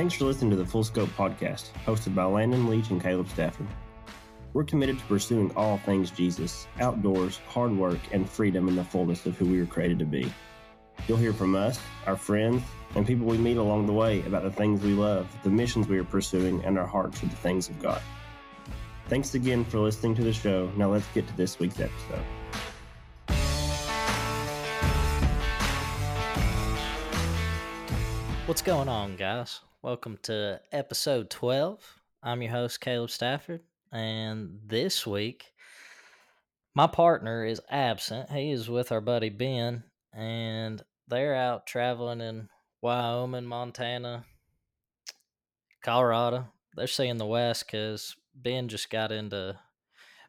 Thanks for listening to the Full Scope podcast, hosted by Landon Leach and Caleb Stafford. We're committed to pursuing all things Jesus, outdoors, hard work, and freedom in the fullness of who we were created to be. You'll hear from us, our friends, and people we meet along the way about the things we love, the missions we are pursuing, and our hearts for the things of God. Thanks again for listening to the show. Now let's get to this week's episode. What's going on, guys? Welcome to episode 12. I'm your host, Caleb Stafford, and this week, my partner is absent. He is with our buddy Ben, and they're out traveling in Wyoming, Montana, Colorado. They're seeing the West because Ben just got into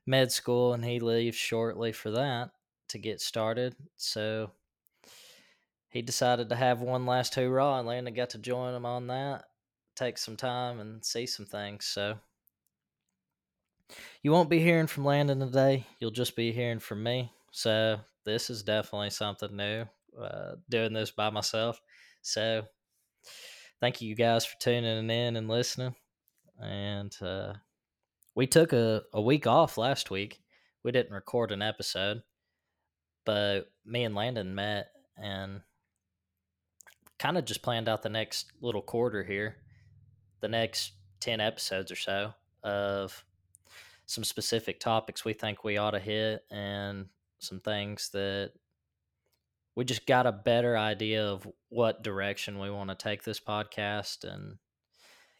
med school and he leaves shortly for that to get started. So he decided to have one last hurrah, and Landon got to join him on that, take some time and see some things. So you won't be hearing from Landon today. You'll just be hearing from me. So this is definitely something new. Uh, doing this by myself. So thank you guys for tuning in and listening. And uh, we took a, a week off last week. We didn't record an episode, but me and Landon met and kind of just planned out the next little quarter here, the next 10 episodes or so of some specific topics we think we ought to hit and some things that we just got a better idea of what direction we want to take this podcast and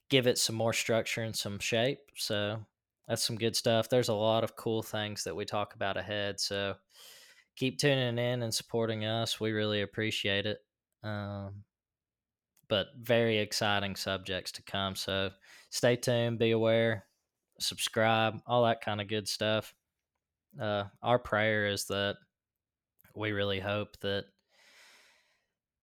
give it some more structure and some shape. So that's some good stuff. There's a lot of cool things that we talk about ahead. So keep tuning in and supporting us. We really appreciate it. Um, but very exciting subjects to come. So stay tuned, be aware, subscribe, all that kind of good stuff. Uh, our prayer is that we really hope that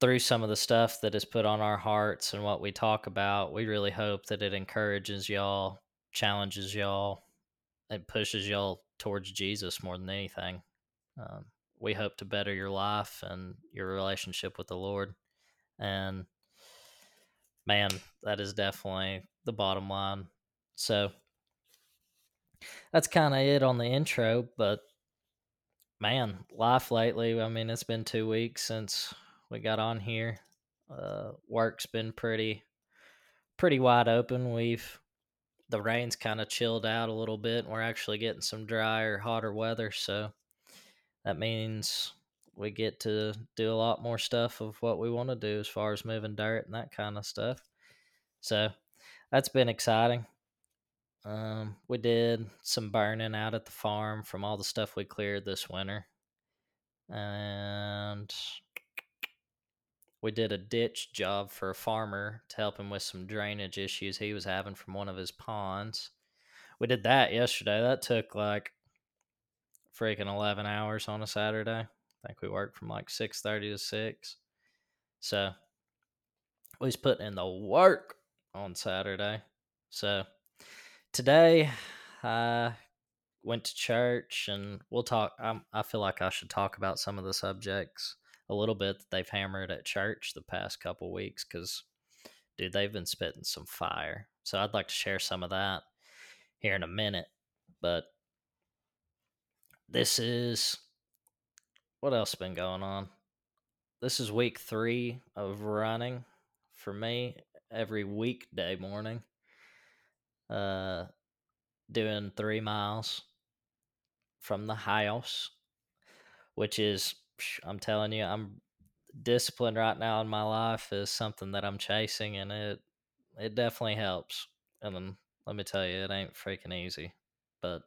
through some of the stuff that is put on our hearts and what we talk about, we really hope that it encourages y'all, challenges y'all, and pushes y'all towards Jesus more than anything. Um, we hope to better your life and your relationship with the Lord. And man, that is definitely the bottom line. So that's kind of it on the intro, but man, life lately, I mean, it's been two weeks since we got on here. Uh, work's been pretty, pretty wide open. We've, the rain's kind of chilled out a little bit. And we're actually getting some drier, hotter weather. So that means we get to do a lot more stuff of what we want to do as far as moving dirt and that kind of stuff. So that's been exciting. Um, we did some burning out at the farm from all the stuff we cleared this winter. And we did a ditch job for a farmer to help him with some drainage issues he was having from one of his ponds. We did that yesterday. That took like freaking 11 hours on a Saturday. Think we worked from like 6:30 to 6. So we was putting in the work on Saturday. So today I went to church and we'll talk I'm, I feel like I should talk about some of the subjects a little bit that they've hammered at church the past couple weeks cuz dude they've been spitting some fire. So I'd like to share some of that here in a minute. But this is what else been going on? This is week three of running for me every weekday morning. Uh, doing three miles from the house, which is, I'm telling you, I'm disciplined right now in my life is something that I'm chasing, and it it definitely helps. And then let me tell you, it ain't freaking easy, but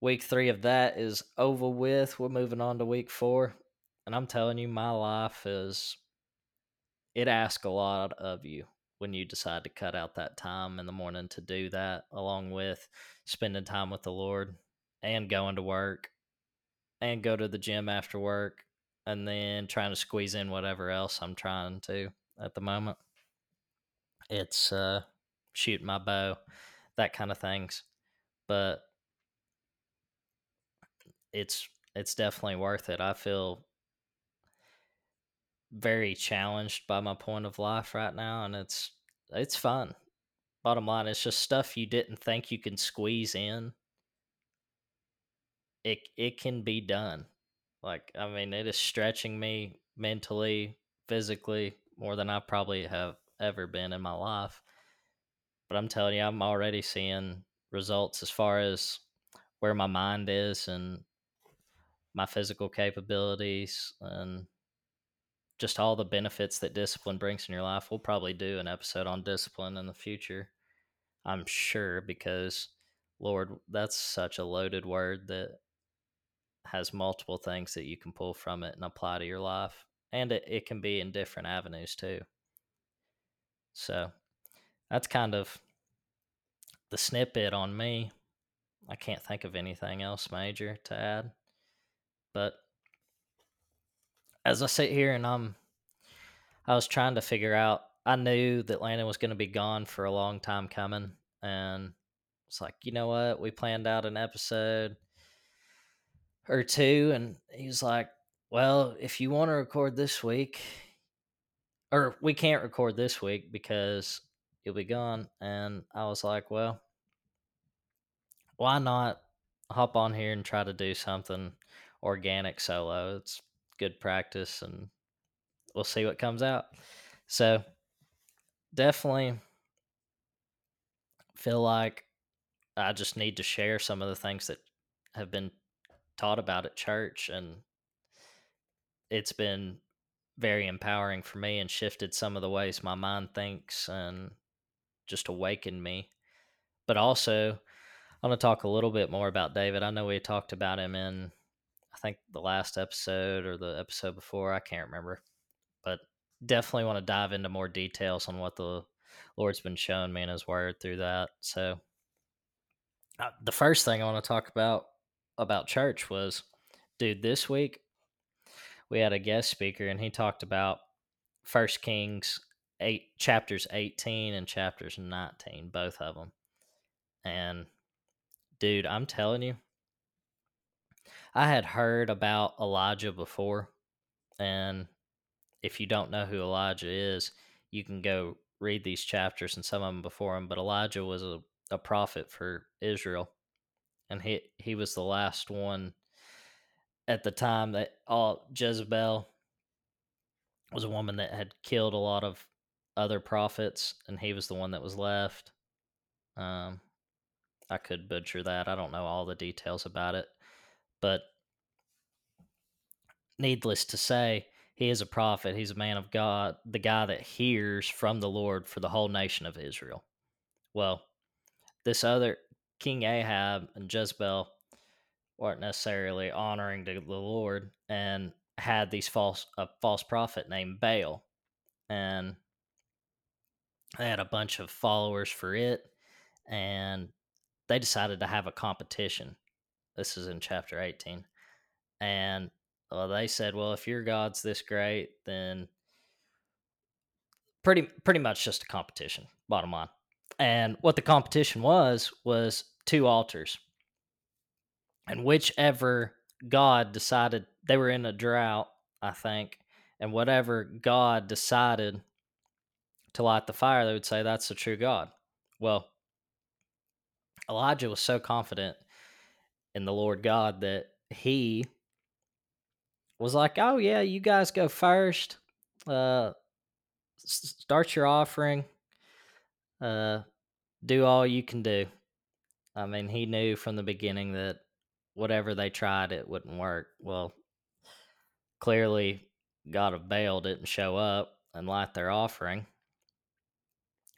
week three of that is over with. We're moving on to week four. And I'm telling you, my life is, it asks a lot of you when you decide to cut out that time in the morning to do that, along with spending time with the Lord and going to work and go to the gym after work and then trying to squeeze in whatever else I'm trying to at the moment. It's uh, shooting my bow, that kind of things. But it's it's definitely worth it. I feel very challenged by my point of life right now and it's it's fun. Bottom line, it's just stuff you didn't think you can squeeze in. It it can be done. Like I mean, it is stretching me mentally, physically more than I probably have ever been in my life. But I'm telling you, I'm already seeing results as far as where my mind is and my physical capabilities and just all the benefits that discipline brings in your life. We'll probably do an episode on discipline in the future. I'm sure because Lord, that's such a loaded word that has multiple things that you can pull from it and apply to your life. And it, it can be in different avenues too. So that's kind of the snippet on me. I can't think of anything else major to add. But as I sit here and I'm I was trying to figure out I knew that Landon was going to be gone for a long time coming and it's like, you know what? We planned out an episode or two and he was like, "Well, if you want to record this week or we can't record this week because you'll be gone." And I was like, "Well, why not hop on here and try to do something organic solo? It's good practice and we'll see what comes out. So definitely feel like I just need to share some of the things that have been taught about at church and it's been very empowering for me and shifted some of the ways my mind thinks and just awakened me. But also, I want to talk a little bit more about David. I know we talked about him in, I think, the last episode or the episode before. I can't remember but definitely want to dive into more details on what the Lord's been showing me in His Word through that. So, uh, the first thing I want to talk about about church was, dude, this week we had a guest speaker and he talked about First Kings eight chapters eighteen and chapters nineteen, both of them, and dude, I'm telling you. I had heard about Elijah before, and if you don't know who Elijah is, you can go read these chapters and some of them before him. But Elijah was a, a prophet for Israel, and he he was the last one at the time that all Jezebel was a woman that had killed a lot of other prophets, and he was the one that was left. Um, I could butcher that. I don't know all the details about it, but needless to say, he is a prophet. He's a man of God, the guy that hears from the Lord for the whole nation of Israel. Well, this other King Ahab and Jezebel weren't necessarily honoring the Lord and had these false a false prophet named Baal. And they had a bunch of followers for it and they decided to have a competition. This is in chapter 18. And well, they said, well, if your God's this great, then pretty pretty much just a competition, bottom line. And what the competition was was two altars. And whichever God decided they were in a drought, I think, and whatever God decided to light the fire, they would say that's the true God. Well, Elijah was so confident in the Lord God that he was like, "Oh yeah, you guys go first. Uh, start your offering. Uh, do all you can do." I mean, he knew from the beginning that whatever they tried, it wouldn't work. Well, clearly, God of Baal didn't show up and light their offering.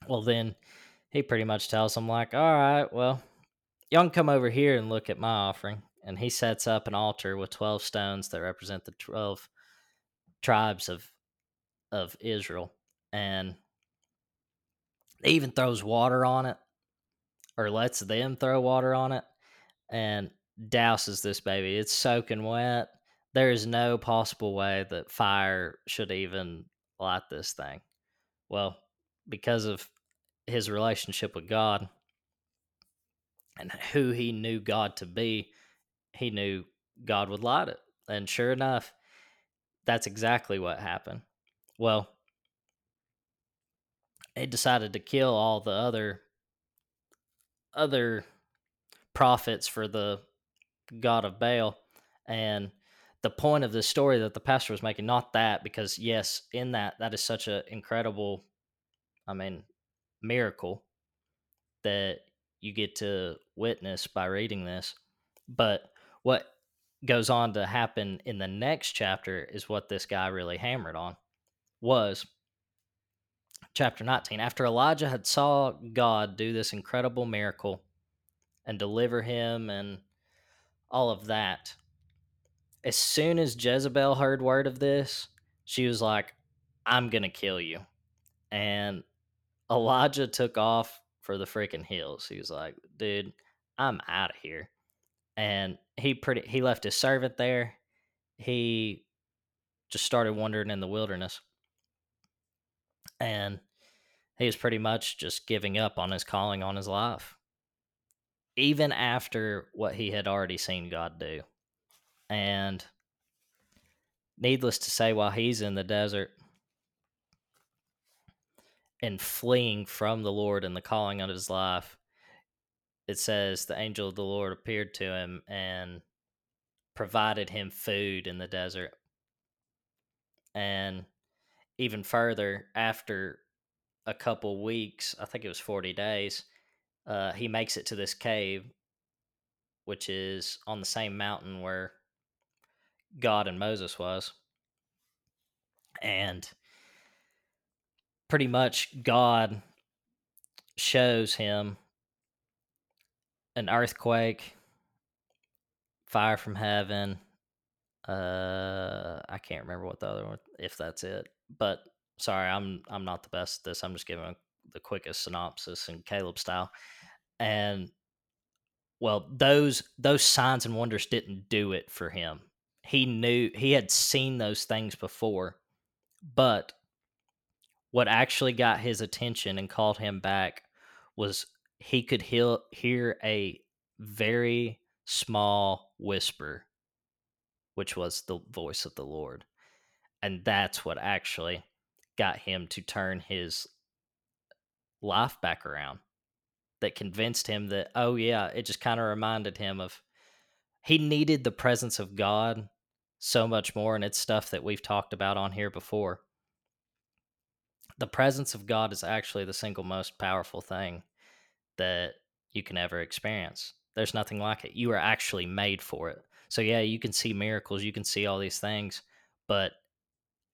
Well, then he pretty much tells them, like, all right, well, y'all can come over here and look at my offering. And he sets up an altar with 12 stones that represent the 12 tribes of of Israel. And he even throws water on it or lets them throw water on it and douses this baby. It's soaking wet. There is no possible way that fire should even light this thing. Well because of his relationship with God and who he knew God to be he knew God would light it. And sure enough, that's exactly what happened. Well, he decided to kill all the other other prophets for the god of Baal. And the point of the story that the pastor was making, not that, because yes, in that, that is such an incredible, I mean, miracle that you get to witness by reading this. But what goes on to happen in the next chapter is what this guy really hammered on was chapter 19 after elijah had saw god do this incredible miracle and deliver him and all of that as soon as jezebel heard word of this she was like i'm gonna kill you and elijah took off for the freaking hills. He was like dude i'm out of here. And he pretty he left his servant there. He just started wandering in the wilderness. And he was pretty much just giving up on his calling on his life. Even after what he had already seen god do. And needless to say while he's in the desert and fleeing from the lord and the calling on his life it says the angel of the lord appeared to him and provided him food in the desert. And even further after a couple weeks i think it was 40 days uh, he makes it to this cave which is on the same mountain where god and moses was. And pretty much god shows him an earthquake fire from heaven uh i can't remember what the other one if that's it but sorry, I'm I'm not the best at this. I'm just giving the quickest synopsis in Caleb style. And well, those those signs and wonders didn't do it for him. He knew he had seen those things before, but what actually got his attention and called him back was he could hear, hear a very small whisper, which was the voice of the Lord. And that's what actually got him to turn his life back around. That convinced him that oh yeah it just kind of reminded him of he needed the presence of god so much more and it's stuff that we've talked about on here before the presence of god is actually the single most powerful thing that you can ever experience. There's nothing like it. You are actually made for it. So yeah you can see miracles you can see all these things but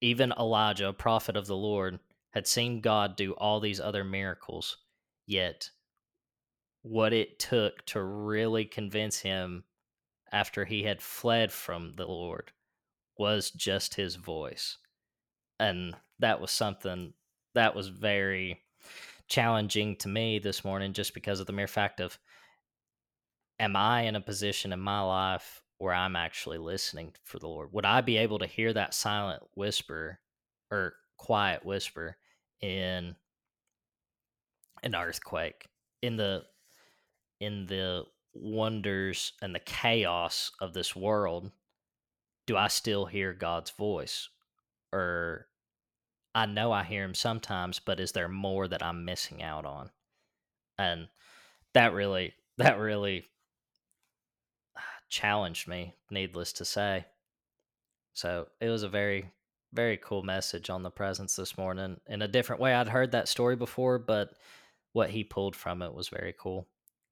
even Elijah, a prophet of the Lord, had seen God do all these other miracles, yet what it took to really convince him after he had fled from the Lord was just his voice. And that was something that was very challenging to me this morning just because of the mere fact of am I in a position in my life where I'm actually listening for the Lord? Would I be able to hear that silent whisper or quiet whisper in an earthquake in the in the wonders and the chaos of this world do I still hear God's voice or I know I hear him sometimes but is there more that I'm missing out on and that really that really challenged me, needless to say. So it was a very, very cool message on the presence this morning in a different way. I'd heard that story before, but what he pulled from it was very cool.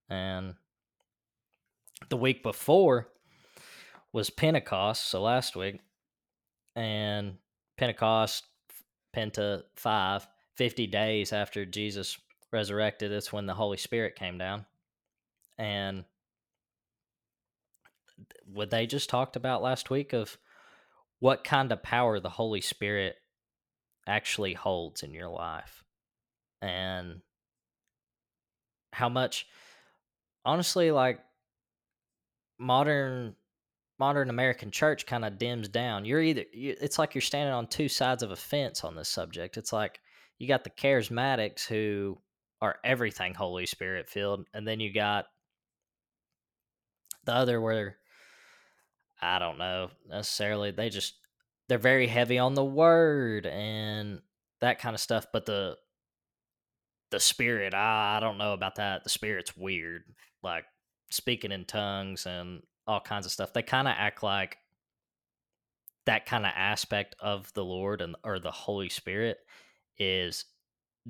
And the week before was Pentecost, so last week, and Pentecost, Penta 5, 50 days after Jesus resurrected, it's when the Holy Spirit came down. And what they just talked about last week of what kind of power the Holy Spirit actually holds in your life and how much honestly like modern modern american church kind of dims down you're either it's like you're standing on two sides of a fence on this subject it's like you got the charismatics who are everything holy spirit filled and then you got the other where I don't know necessarily. They just they're very heavy on the word and that kind of stuff. But the the spirit, I, I don't know about that. The spirit's weird. Like speaking in tongues and all kinds of stuff. They kind of act like that kind of aspect of the Lord and or the Holy Spirit is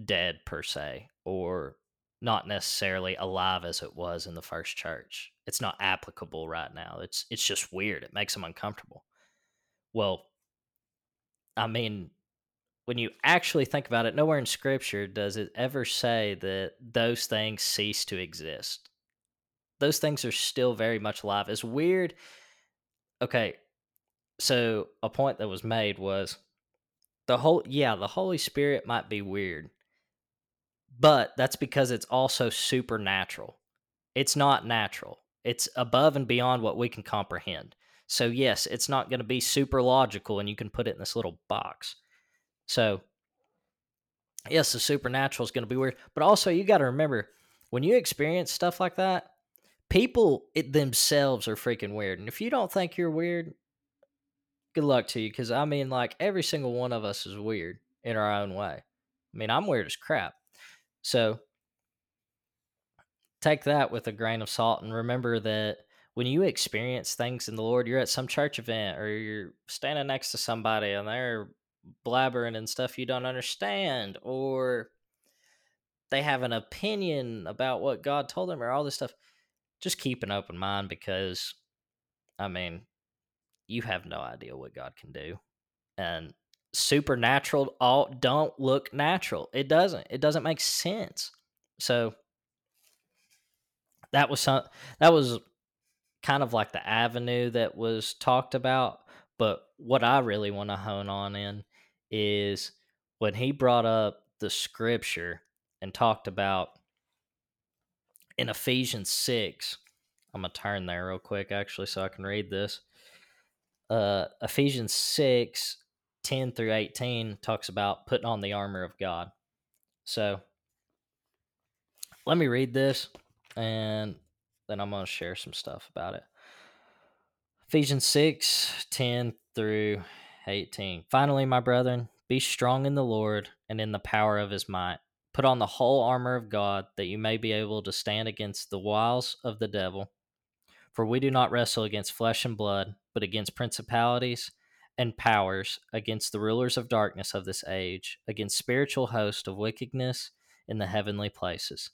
dead per se or not necessarily alive as it was in the first church. It's not applicable right now. It's it's just weird. It makes them uncomfortable. Well, I mean, when you actually think about it, nowhere in scripture does it ever say that those things cease to exist. Those things are still very much alive. It's weird. Okay, so a point that was made was the whole yeah, the Holy Spirit might be weird, but that's because it's also supernatural. It's not natural. It's above and beyond what we can comprehend. So yes, it's not going to be super logical and you can put it in this little box. So yes, the supernatural is going to be weird, but also you got to remember when you experience stuff like that, people themselves are freaking weird. And if you don't think you're weird, good luck to you cuz I mean like every single one of us is weird in our own way. I mean, I'm weird as crap. So take that with a grain of salt and remember that when you experience things in the Lord, you're at some church event or you're standing next to somebody and they're blabbering and stuff you don't understand, or they have an opinion about what God told them, or all this stuff. Just keep an open mind because, I mean, you have no idea what God can do. And supernatural all don't look natural. It doesn't. It doesn't make sense. So that was some that was kind of like the avenue that was talked about. But what I really want to hone on in is when he brought up the scripture and talked about in Ephesians 6. I'm going to turn there real quick, actually, so I can read this. Uh, Ephesians 6 10 through 18 talks about putting on the armor of God. So let me read this and then I'm going to share some stuff about it. Ephesians 6 10 through 18. Finally, my brethren, be strong in the Lord and in the power of his might. Put on the whole armor of God that you may be able to stand against the wiles of the devil. For we do not wrestle against flesh and blood, but against principalities and powers, against the rulers of darkness of this age, against spiritual hosts of wickedness in the heavenly places.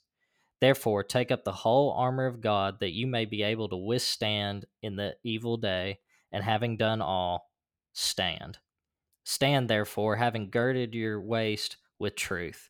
Therefore, take up the whole armor of God that you may be able to withstand in the evil day, and having done all, stand. Stand therefore, having girded your waist with truth,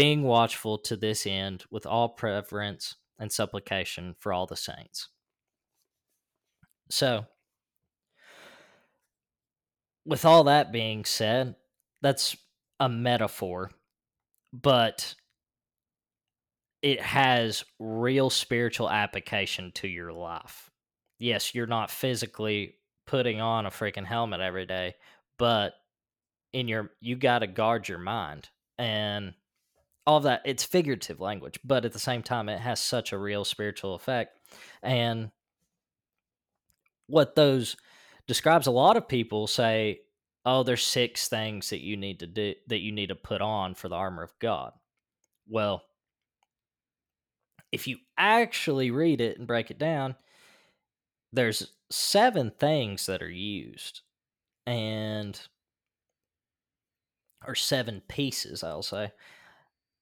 being watchful to this end with all preference and supplication for all the saints. So, with all that being said, that's a metaphor, but it has real spiritual application to your life. Yes, you're not physically putting on a freaking helmet every day, but in your you got to guard your mind and all of that it's figurative language, but at the same time it has such a real spiritual effect. And what those describes a lot of people say, "Oh, there's six things that you need to do that you need to put on for the armor of God." Well, if you actually read it and break it down, there's seven things that are used and or seven pieces i'll say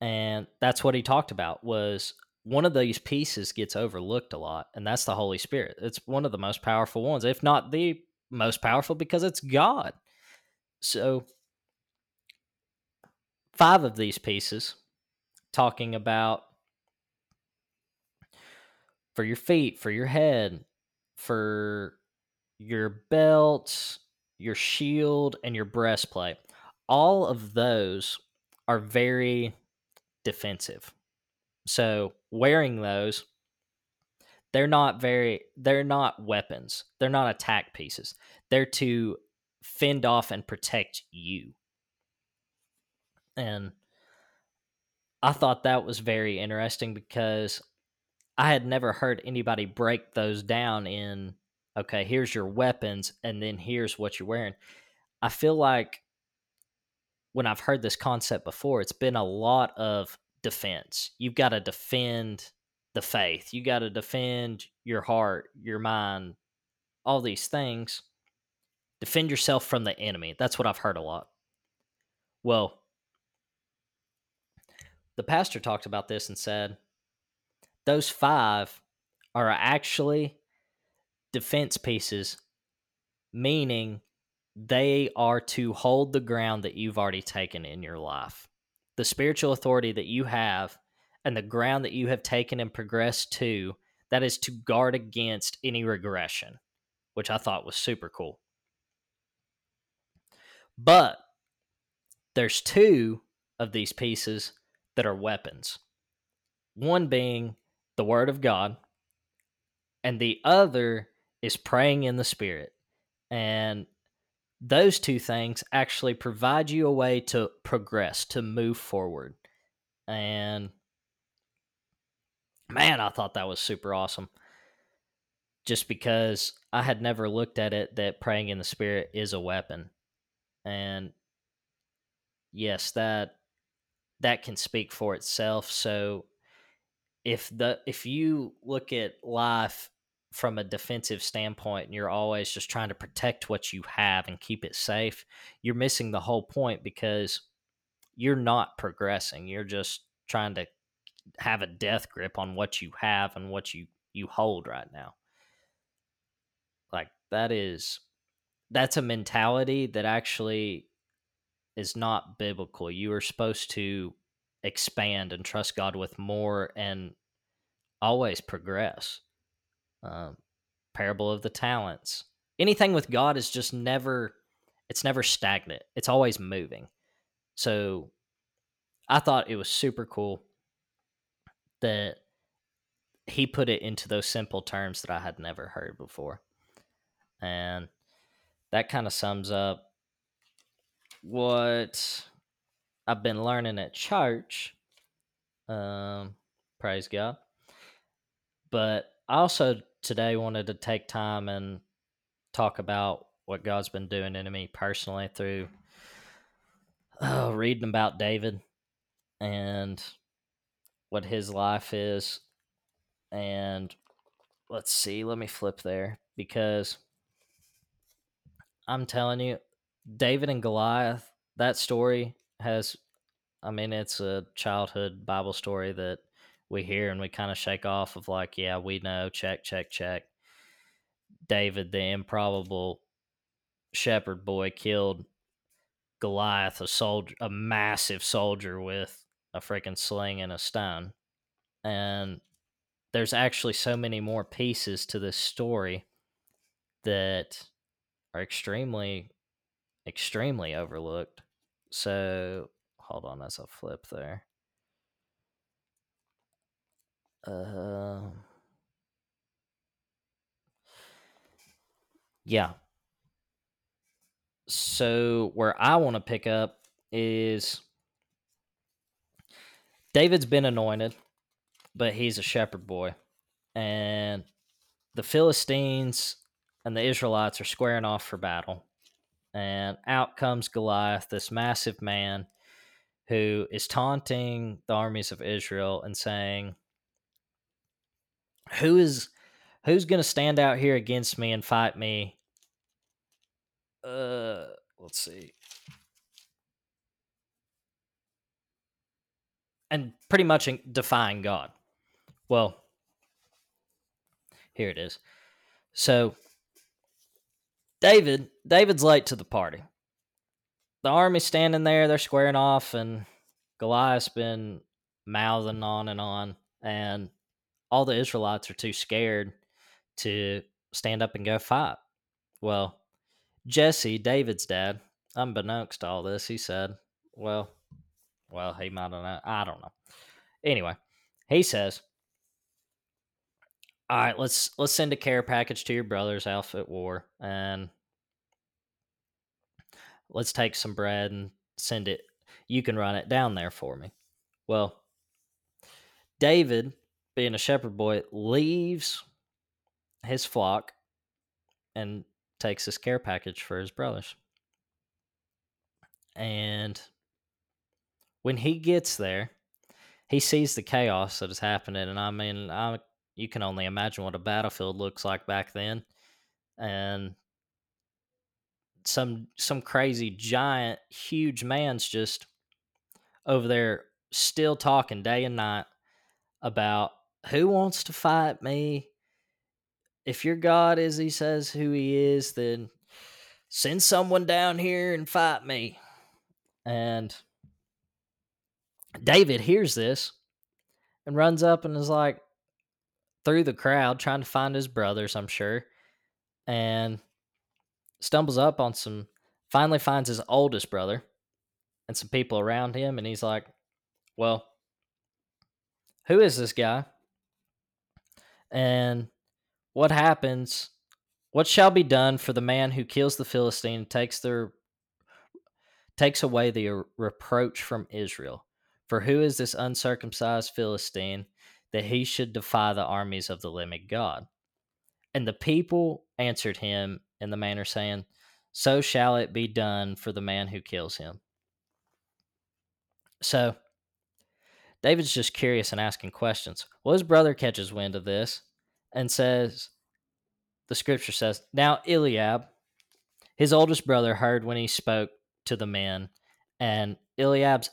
and that's what he talked about was one of these pieces gets overlooked a lot and that's the holy spirit it's one of the most powerful ones if not the most powerful because it's god so five of these pieces talking about for your feet, for your head, for your belt, your shield, and your breastplate. All of those are very defensive. So wearing those, they're not very they're not weapons. They're not attack pieces. They're to fend off and protect you. And I thought that was very interesting because I had never heard anybody break those down in okay, here's your weapons and then here's what you're wearing. I feel like when I've heard this concept before, it's been a lot of defense. You've got to defend the faith. You got to defend your heart, your mind, all these things. Defend yourself from the enemy. That's what I've heard a lot. Well, the pastor talked about this and said those five are actually defense pieces, meaning they are to hold the ground that you've already taken in your life. The spiritual authority that you have and the ground that you have taken and progressed to, that is to guard against any regression, which I thought was super cool. But there's two of these pieces that are weapons. One being the Word of God, and the other is praying in the Spirit. And those two things actually provide you a way to progress, to move forward. And man, I thought that was super awesome. Just because I had never looked at it that praying in the Spirit is a weapon. And yes, that that can speak for itself. So if the if you look at life from a defensive standpoint and you're always just trying to protect what you have and keep it safe, you're missing the whole point because you're not progressing. You're just trying to have a death grip on what you have and what you you hold right now. Like that is that's a mentality that actually is not biblical. You are supposed to expand and trust God with more and always progress. Um, parable of the talents. Anything with God is just never it's never stagnant. It's always moving. So I thought it was super cool that he put it into those simple terms that I had never heard before. And that kind of sums up what I've been learning at church. Um, praise God. But I also today wanted to take time and talk about what God's been doing in me personally through uh, reading about David and what his life is. And let's see, let me flip there because I'm telling you, David and Goliath, that story has, I mean, it's a childhood Bible story that we hear and we kind of shake off of like, yeah, we know, check, check, check. David, the improbable shepherd boy, killed Goliath, a soldier, a massive soldier with a freaking sling and a stone. And there's actually so many more pieces to this story that are extremely extremely overlooked. So hold on as I flip there. Uh, yeah. So where I want to pick up is David's been anointed, but he's a shepherd boy. And the Philistines and the Israelites are squaring off for battle and out comes Goliath, this massive man who is taunting the armies of Israel and saying, "Who is who's going to stand out here against me and fight me?" Uh, let's see. And pretty much defying God. Well, here it is. So David, David's late to the party. The army's standing there, they're squaring off, and Goliath's been mouthing on and on, and all the Israelites are too scared to stand up and go fight. Well, Jesse, David's dad, unbeknownst to all this, he said, Well, well, he might have known. I don't know. Anyway, he says, "All right, let's let's send a care package to your brother's house at war, and let's take some bread and send it. You can run it down there for me." Well, David, being a shepherd boy, leaves his flock and takes this care package for his brothers. And when he gets there, he sees the chaos that is happening. And I mean, I, you can only imagine what a battlefield looks like back then. And some some crazy giant huge man's just over there still talking day and night about who wants to fight me if your God is, he says, who he is, then send someone down here and fight me. And David hears this and runs up and is like through the crowd trying to find his brothers, I'm sure, and stumbles up on some, finally finds his oldest brother and some people around him. And he's like, Well, who is this guy? And what happens? What shall be done for the man who kills the Philistine and takes their takes away the reproach from Israel? For who is this uncircumcised Philistine that he should defy the armies of the living God? And the people answered him in the manner saying, So shall it be done for the man who kills him. So David's just curious and asking questions. Well, his brother catches wind of this and says, the scripture says, Now Eliab, his oldest brother, heard when he spoke to the men, and Eliab's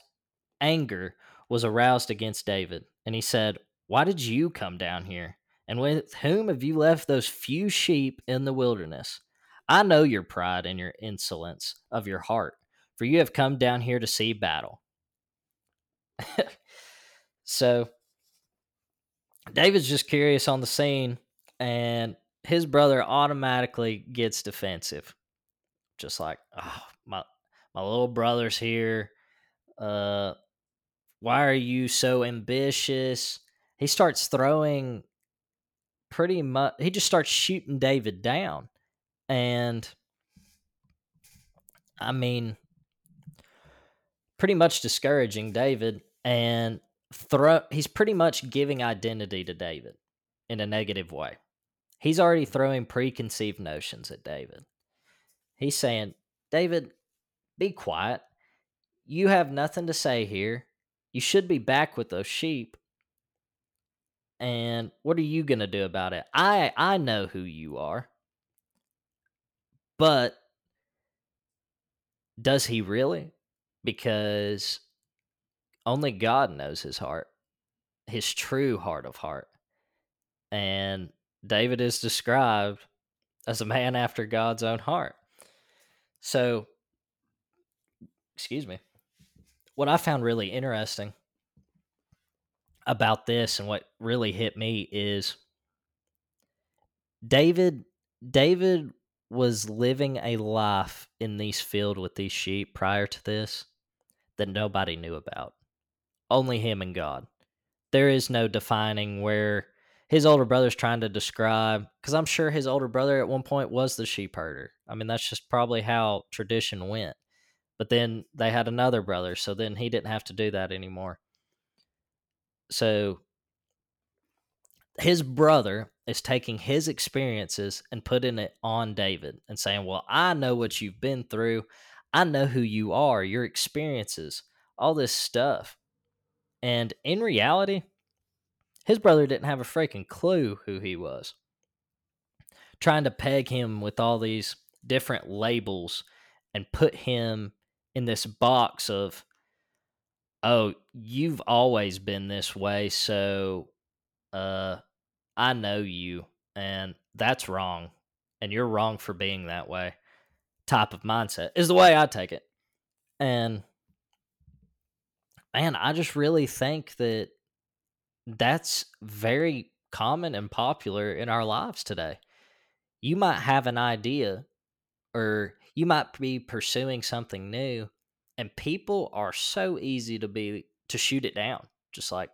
anger was aroused against David. And he said, Why did you come down here? And with whom have you left those few sheep in the wilderness? I know your pride and your insolence of your heart, for you have come down here to see battle. so David's just curious on the scene, and his brother automatically gets defensive. Just like, oh, my my little brother's here. Uh why are you so ambitious? He starts throwing pretty much he just starts shooting David down. And I mean pretty much discouraging David and throw he's pretty much giving identity to David in a negative way. He's already throwing preconceived notions at David. He's saying, David, be quiet. You have nothing to say here. You should be back with those sheep. And what are you going to do about it? I I know who you are. But does he really? Because only God knows his heart, his true heart of heart. And David is described as a man after God's own heart. So, excuse me. What I found really interesting about this and what really hit me is David David was living a life in these field with these sheep prior to this that nobody knew about. Only him and God. There is no defining where his older brother's trying to describe because I'm sure his older brother at one point was the sheep herder. I mean, that's just probably how tradition went. But then they had another brother, so then he didn't have to do that anymore. So his brother is taking his experiences and putting it on David and saying, Well, I know what you've been through. I know who you are, your experiences, all this stuff. And in reality, his brother didn't have a freaking clue who he was. Trying to peg him with all these different labels and put him in this box of, oh, you've always been this way, so uh, I know you, and that's wrong, and you're wrong for being that way. Type of mindset is the way I take it. And man, I just really think that that's very common and popular in our lives today. You might have an idea or you might be pursuing something new and people are so easy to be to shoot it down. Just like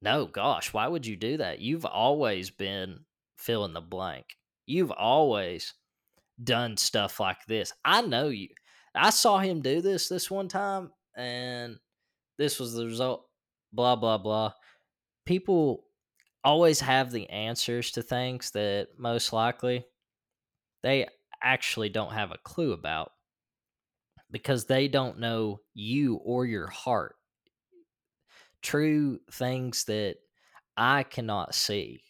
no, gosh, why would you do that? You've always been fill in the blank. You've always done stuff like this. I know you. I saw him do this this one time, and this was the result. Blah, blah, blah. People always have the answers to things that most likely they actually don't have a clue about because they don't know you or your heart. True things that I cannot see,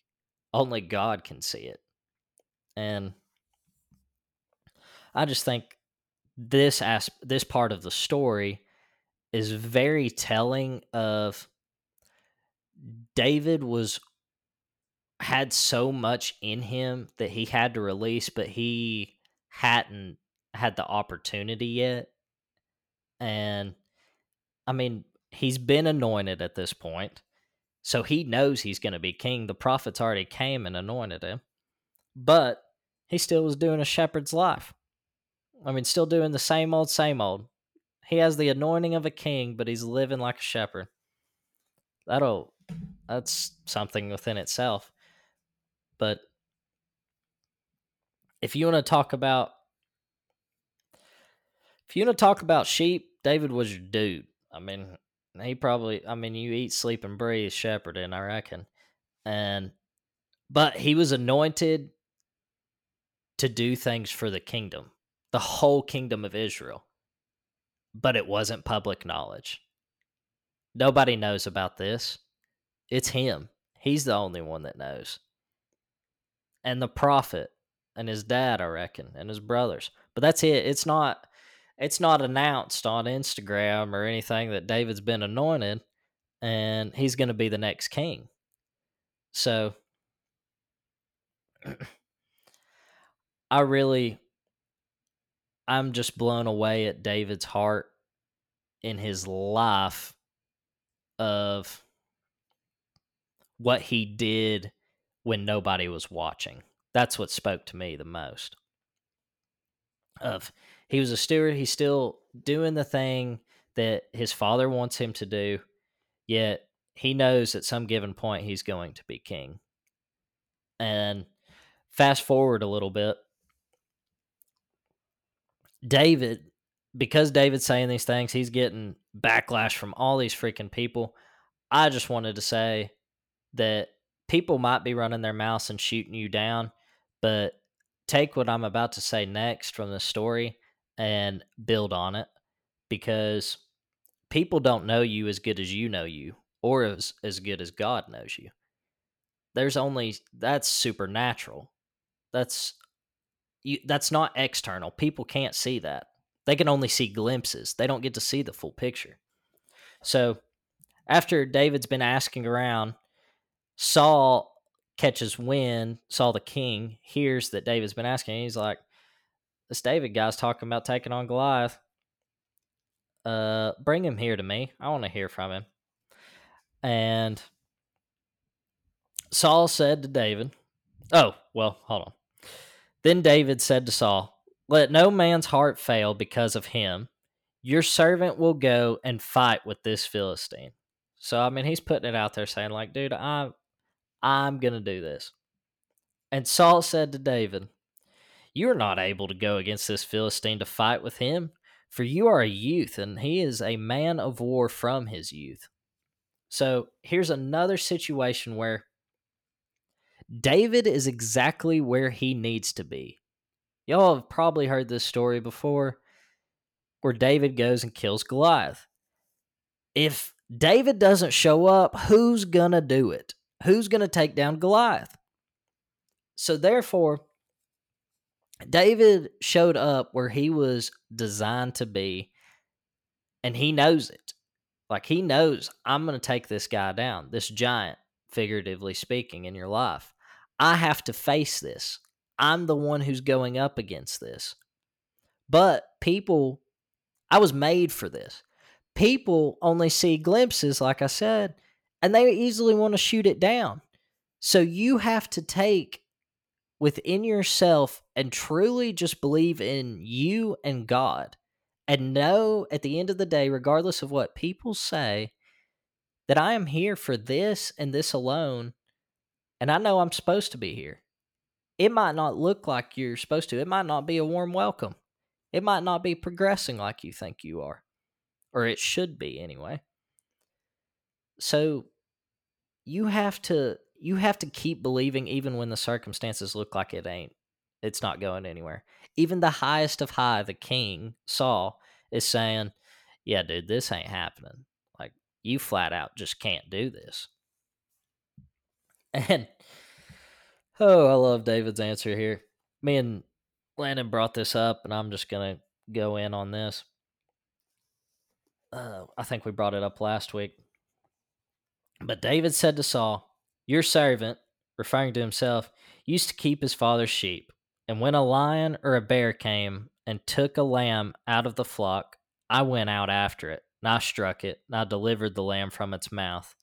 only God can see it. And I just think this as this part of the story is very telling of David was had so much in him that he had to release, but he hadn't had the opportunity yet. And I mean, he's been anointed at this point. So he knows he's going to be king. The prophets already came and anointed him. But he still was doing a shepherd's life. I mean, still doing the same old, same old. He has the anointing of a king, but he's living like a shepherd. That'll, that's something within itself. But if you want to talk about, if you want to talk about sheep, David was your dude. I mean, he probably, I mean, you eat, sleep, and breathe shepherding, I reckon. And, but he was anointed to do things for the kingdom the whole kingdom of Israel. But it wasn't public knowledge. Nobody knows about this. It's him. He's the only one that knows. And the prophet and his dad, I reckon, and his brothers. But that's it. It's not it's not announced on Instagram or anything that David's been anointed and he's going to be the next king. So I really I'm just blown away at David's heart in his life of what he did when nobody was watching. That's what spoke to me the most. Of he was a steward, he's still doing the thing that his father wants him to do, yet he knows at some given point he's going to be king. And fast forward a little bit, David, because David's saying these things, he's getting backlash from all these freaking people. I just wanted to say that people might be running their mouths and shooting you down, but take what I'm about to say next from the story and build on it because people don't know you as good as you know you or as, as good as God knows you. There's only that's supernatural. That's you, that's not external. People can't see that. They can only see glimpses. They don't get to see the full picture. So, after David's been asking around, Saul catches wind. Saul the king hears that David's been asking. he's like, "This David guy's talking about taking on Goliath. Uh, bring him here to me. I want to hear from him." And Saul said to David, "Oh, well, hold on. Then David said to Saul, Let no man's heart fail because of him. Your servant will go and fight with this Philistine. So I mean he's putting it out there saying, like, dude, I'm I'm gonna do this. And Saul said to David, You are not able to go against this Philistine to fight with him, for you are a youth, and he is a man of war from his youth. So here's another situation where David is exactly where he needs to be. Y'all have probably heard this story before where David goes and kills Goliath. If David doesn't show up, who's going to do it? Who's going to take down Goliath? So, therefore, David showed up where he was designed to be, and he knows it. Like, he knows I'm going to take this guy down, this giant, figuratively speaking, in your life. I have to face this. I'm the one who's going up against this. But people, I was made for this. People only see glimpses, like I said, and they easily want to shoot it down. So you have to take within yourself and truly just believe in you and God and know at the end of the day, regardless of what people say, that I am here for this and this alone, and I know I'm supposed to be here. It might not look like you're supposed to, it might not be a warm welcome, it might not be progressing like you think you are, or it should be anyway. So you have to you have to keep believing even when the circumstances look like it ain't. It's not going anywhere. Even the highest of high the king saul is saying yeah dude this ain't happening. Like you flat out just can't do this and oh i love david's answer here me and landon brought this up and i'm just gonna go in on this uh, i think we brought it up last week but David said to Saul, Your servant, referring to himself, used to keep his father's sheep. And when a lion or a bear came and took a lamb out of the flock, I went out after it, and I struck it, and I delivered the lamb from its mouth.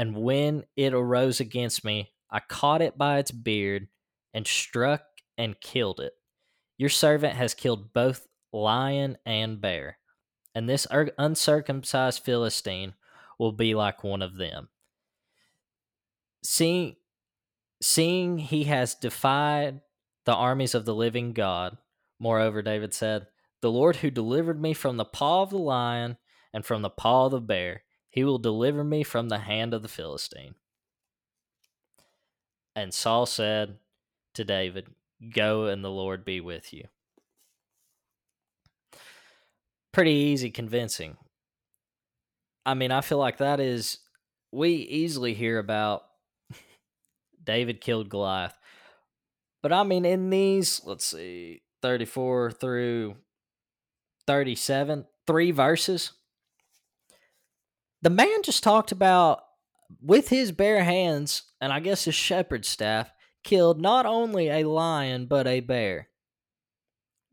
And when it arose against me, I caught it by its beard and struck and killed it. Your servant has killed both lion and bear. And this uncircumcised Philistine will be like one of them. Seeing, seeing he has defied the armies of the living God, moreover, David said, The Lord who delivered me from the paw of the lion and from the paw of the bear, he will deliver me from the hand of the Philistine. And Saul said to David, Go and the Lord be with you. Pretty easy convincing. I mean, I feel like that is we easily hear about David killed Goliath. But I mean in these, let's see, 34 through 37, three verses. The man just talked about with his bare hands and I guess his shepherd staff killed not only a lion but a bear.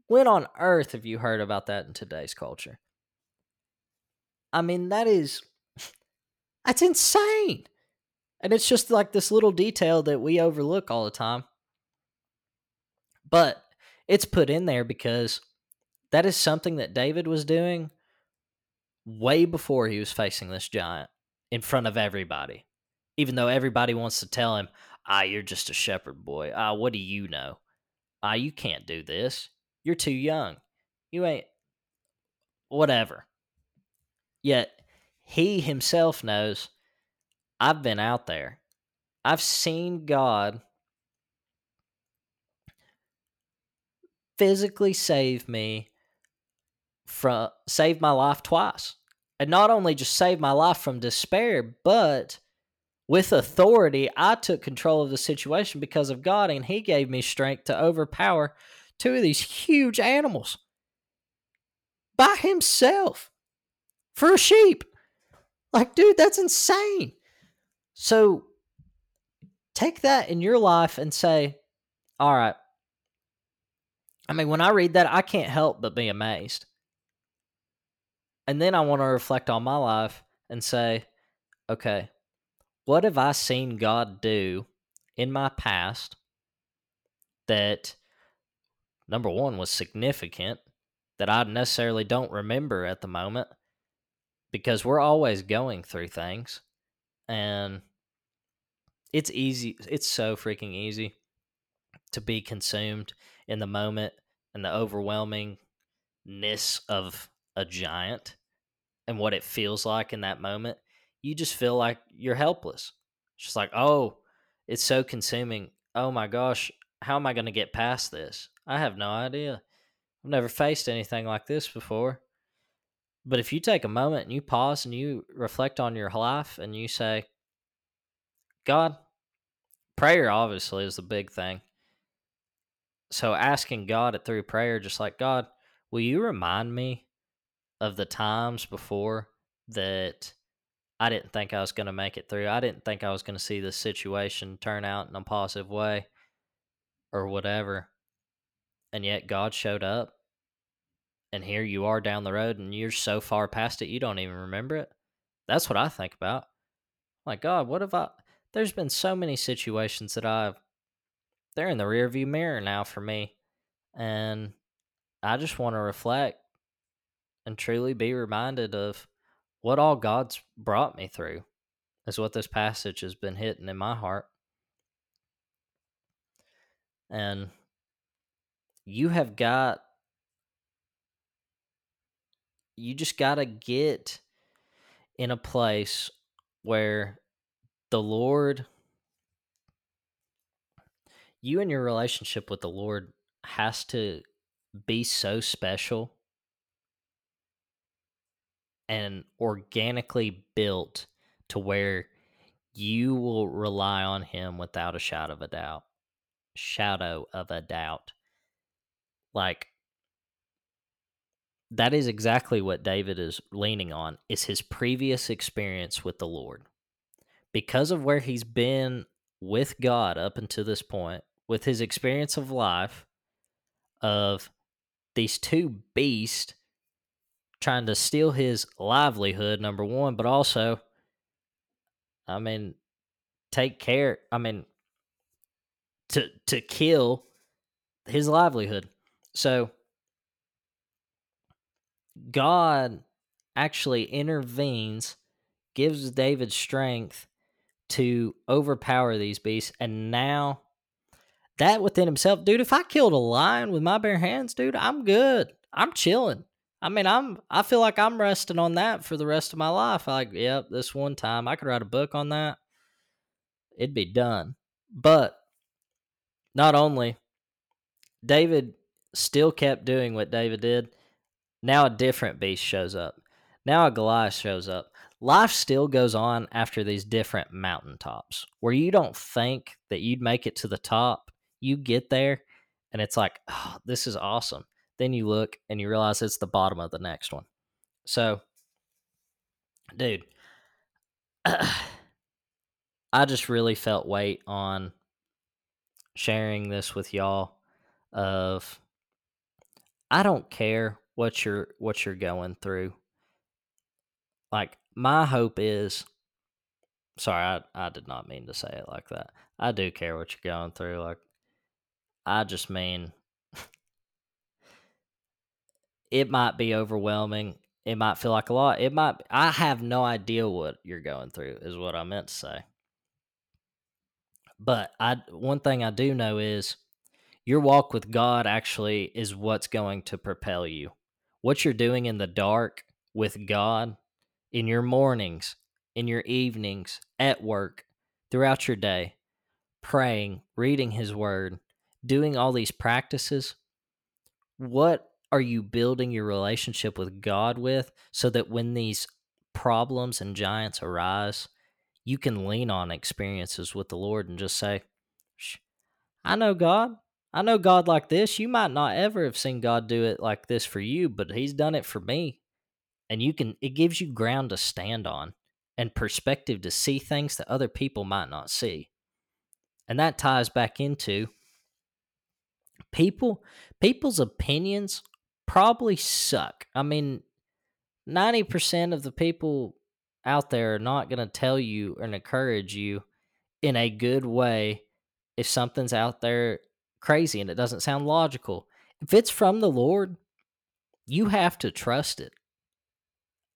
When on earth have you heard about that in today's culture? I mean, that is that's insane. And it's just like this little detail that we overlook all the time. But it's put in there because that is something that David was doing way before he was facing this giant in front of everybody. Even though everybody wants to tell him, ah, you're just a shepherd boy. Ah, what do you know? Ah, you can't do this. You're too young. You ain't. Whatever. Yet he himself knows I've been out there. I've seen God physically save me from saved my life twice. And not only just saved my life from despair, but with authority, I took control of the situation because of God, and He gave me strength to overpower two of these huge animals by Himself for a sheep. Like, dude, that's insane. So take that in your life and say, all right. I mean, when I read that, I can't help but be amazed. And then I want to reflect on my life and say, okay, what have I seen God do in my past that, number one, was significant, that I necessarily don't remember at the moment? because we're always going through things and it's easy it's so freaking easy to be consumed in the moment and the overwhelmingness of a giant and what it feels like in that moment you just feel like you're helpless. It's just like oh it's so consuming. Oh my gosh how am i going to get past this? I have no idea. I've never faced anything like this before. But if you take a moment and you pause and you reflect on your life and you say, God, prayer obviously is the big thing. So asking God it through prayer, just like, God, will you remind me of the times before that I didn't think I was going to make it through? I didn't think I was going to see the situation turn out in a positive way or whatever. And yet God showed up and here you are down the road and you're so far past it you don't even remember it. That's what I think about. My God, what have I there's been so many situations that I've they're in the rearview mirror now for me. And I just want to reflect and truly be reminded of what all God's brought me through is what this passage has been hitting in my heart. And you have got, you just got to get in a place where the Lord, you and your relationship with the Lord has to be so special and organically built to where you will rely on him without a shadow of a doubt. Shadow of a doubt. Like that is exactly what David is leaning on is his previous experience with the Lord. Because of where he's been with God up until this point, with his experience of life of these two beasts trying to steal his livelihood number 1, but also I mean take care, I mean to to kill his livelihood. So God actually intervenes, gives David strength to overpower these beasts. And now, that within himself, dude, if I killed a lion with my bare hands, dude, I'm good. I'm chilling. I mean, I'm I feel like I'm resting on that for the rest of my life. Like, yep, this one time I could write a book on that. It'd be done. But not only David still kept doing what David did, now a different beast shows up. Now a Goliath shows up. Life still goes on after these different mountaintops where you don't think that you'd make it to the top. You get there and it's like, oh, this is awesome. Then you look and you realize it's the bottom of the next one. So, dude, I just really felt weight on sharing this with y'all of I don't care what you're what you're going through. Like my hope is sorry, I, I did not mean to say it like that. I do care what you're going through. Like I just mean it might be overwhelming. It might feel like a lot. It might I have no idea what you're going through is what I meant to say. But I one thing I do know is your walk with God actually is what's going to propel you what you're doing in the dark with God in your mornings, in your evenings, at work, throughout your day, praying, reading His Word, doing all these practices, what are you building your relationship with God with so that when these problems and giants arise, you can lean on experiences with the Lord and just say, I know God. I know God like this. You might not ever have seen God do it like this for you, but He's done it for me. And you can, it gives you ground to stand on and perspective to see things that other people might not see. And that ties back into people, people's opinions probably suck. I mean, 90% of the people out there are not going to tell you and encourage you in a good way if something's out there crazy and it doesn't sound logical. If it's from the Lord, you have to trust it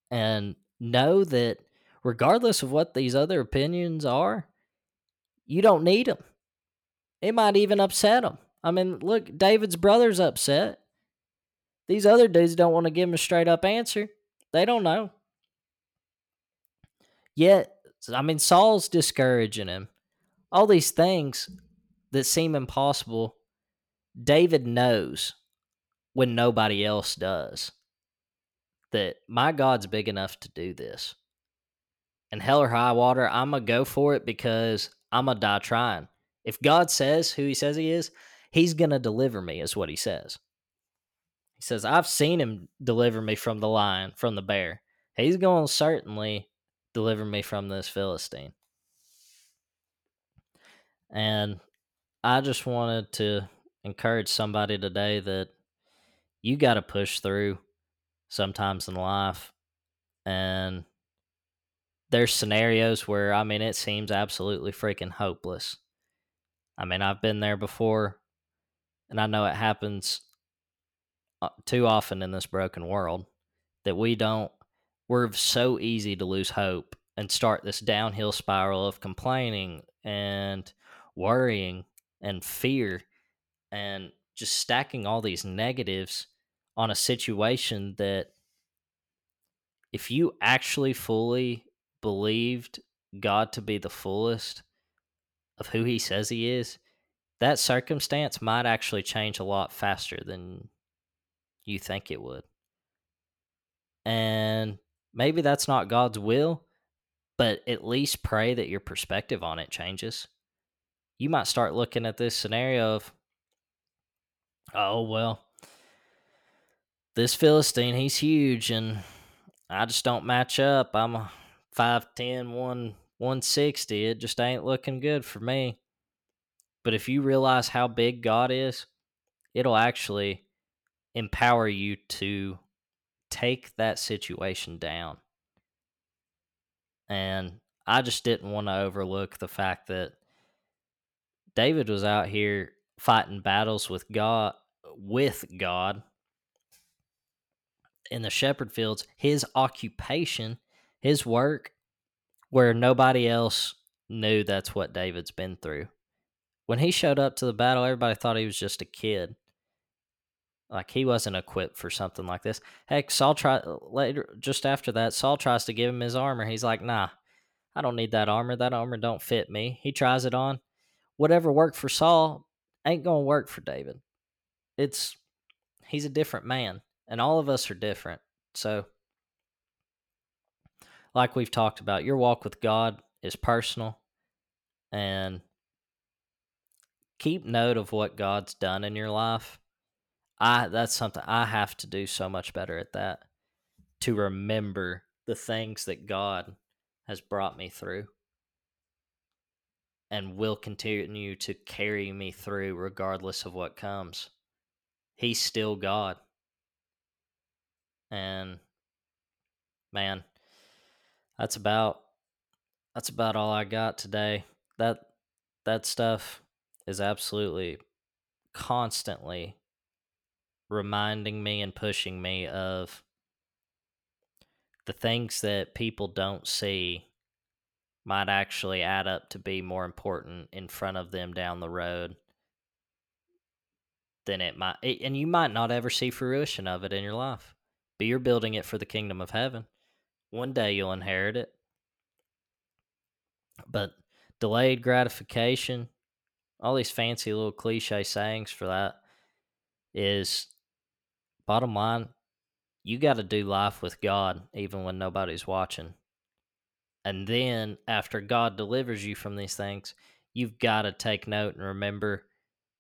and know that regardless of what these other opinions are, you don't need them. It might even upset them. I mean, look, David's brother's upset. These other dudes don't want to give him a straight up answer. They don't know. Yet, I mean, Saul's discouraging him. All these things that seem impossible, David knows when nobody else does that my God's big enough to do this. And hell or high water, I'm going to go for it because I'm going to die trying. If God says who he says he is, he's going to deliver me, is what he says. He says, I've seen him deliver me from the lion, from the bear. He's going to certainly deliver me from this Philistine. And I just wanted to encourage somebody today that you got to push through sometimes in life. And there's scenarios where, I mean, it seems absolutely freaking hopeless. I mean, I've been there before, and I know it happens Uh, too often in this broken world that we don't, we're so easy to lose hope and start this downhill spiral of complaining and worrying and fear and just stacking all these negatives on a situation that if you actually fully believed God to be the fullest of who he says he is, that circumstance might actually change a lot faster than you think it would. And maybe that's not God's will, but at least pray that your perspective on it changes. You might start looking at this scenario of, oh, well, this Philistine, he's huge and I just don't match up. I'm a 5'10, 1, 160. It just ain't looking good for me. But if you realize how big God is, it'll actually empower you to take that situation down. And I just didn't want to overlook the fact that David was out here fighting battles with God with God in the shepherd fields, his occupation, his work, where nobody else knew that's what David's been through. When he showed up to the battle, everybody thought he was just a kid. Like he wasn't equipped for something like this. Heck, Saul try uh, later just after that, Saul tries to give him his armor. He's like, "Nah, I don't need that armor. That armor don't fit me." He tries it on. Whatever worked for Saul ain't going to work for David. It's he's a different man and all of us are different. So, like we've talked about, your walk with God is personal and keep note of what God's done in your life. I that's something I have to do so much better at that to remember the things that God has brought me through and will continue to carry me through regardless of what comes. He's still God. And man, that's about that's about all I got today. That that stuff is absolutely constantly reminding me and pushing me of the things that people don't see might actually add up to be more important in front of them down the road than it might and you might not ever see fruition of it in your life but you're building it for the kingdom of heaven. One day you'll inherit it. But delayed gratification, all these fancy little cliche sayings for that is bottom line, you got to do life with God even when nobody's watching. And then after God delivers you from these things, you've got to take note and remember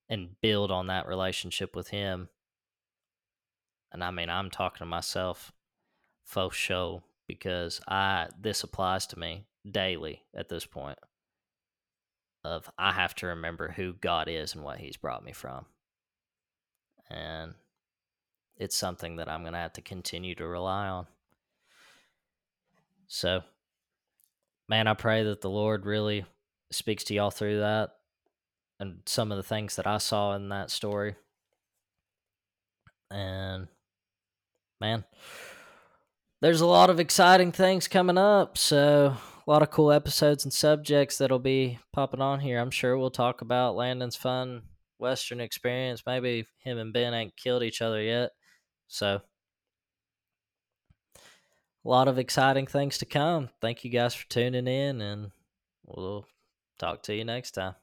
and build on that relationship with Him and I mean I'm talking to myself faux show because I this applies to me daily at this point of I have to remember who God is and what he's brought me from. And it's something that I'm going to have to continue to rely on. So, man, I pray that the Lord really speaks to y'all through that and some of the things that I saw in that story. And man, there's a lot of exciting things coming up. So, a lot of cool episodes and subjects that'll be popping on here. I'm sure we'll talk about Landon's fun Western experience. Maybe him and Ben ain't killed each other yet. So, a lot of exciting things to come. Thank you guys for tuning in, and we'll talk to you next time.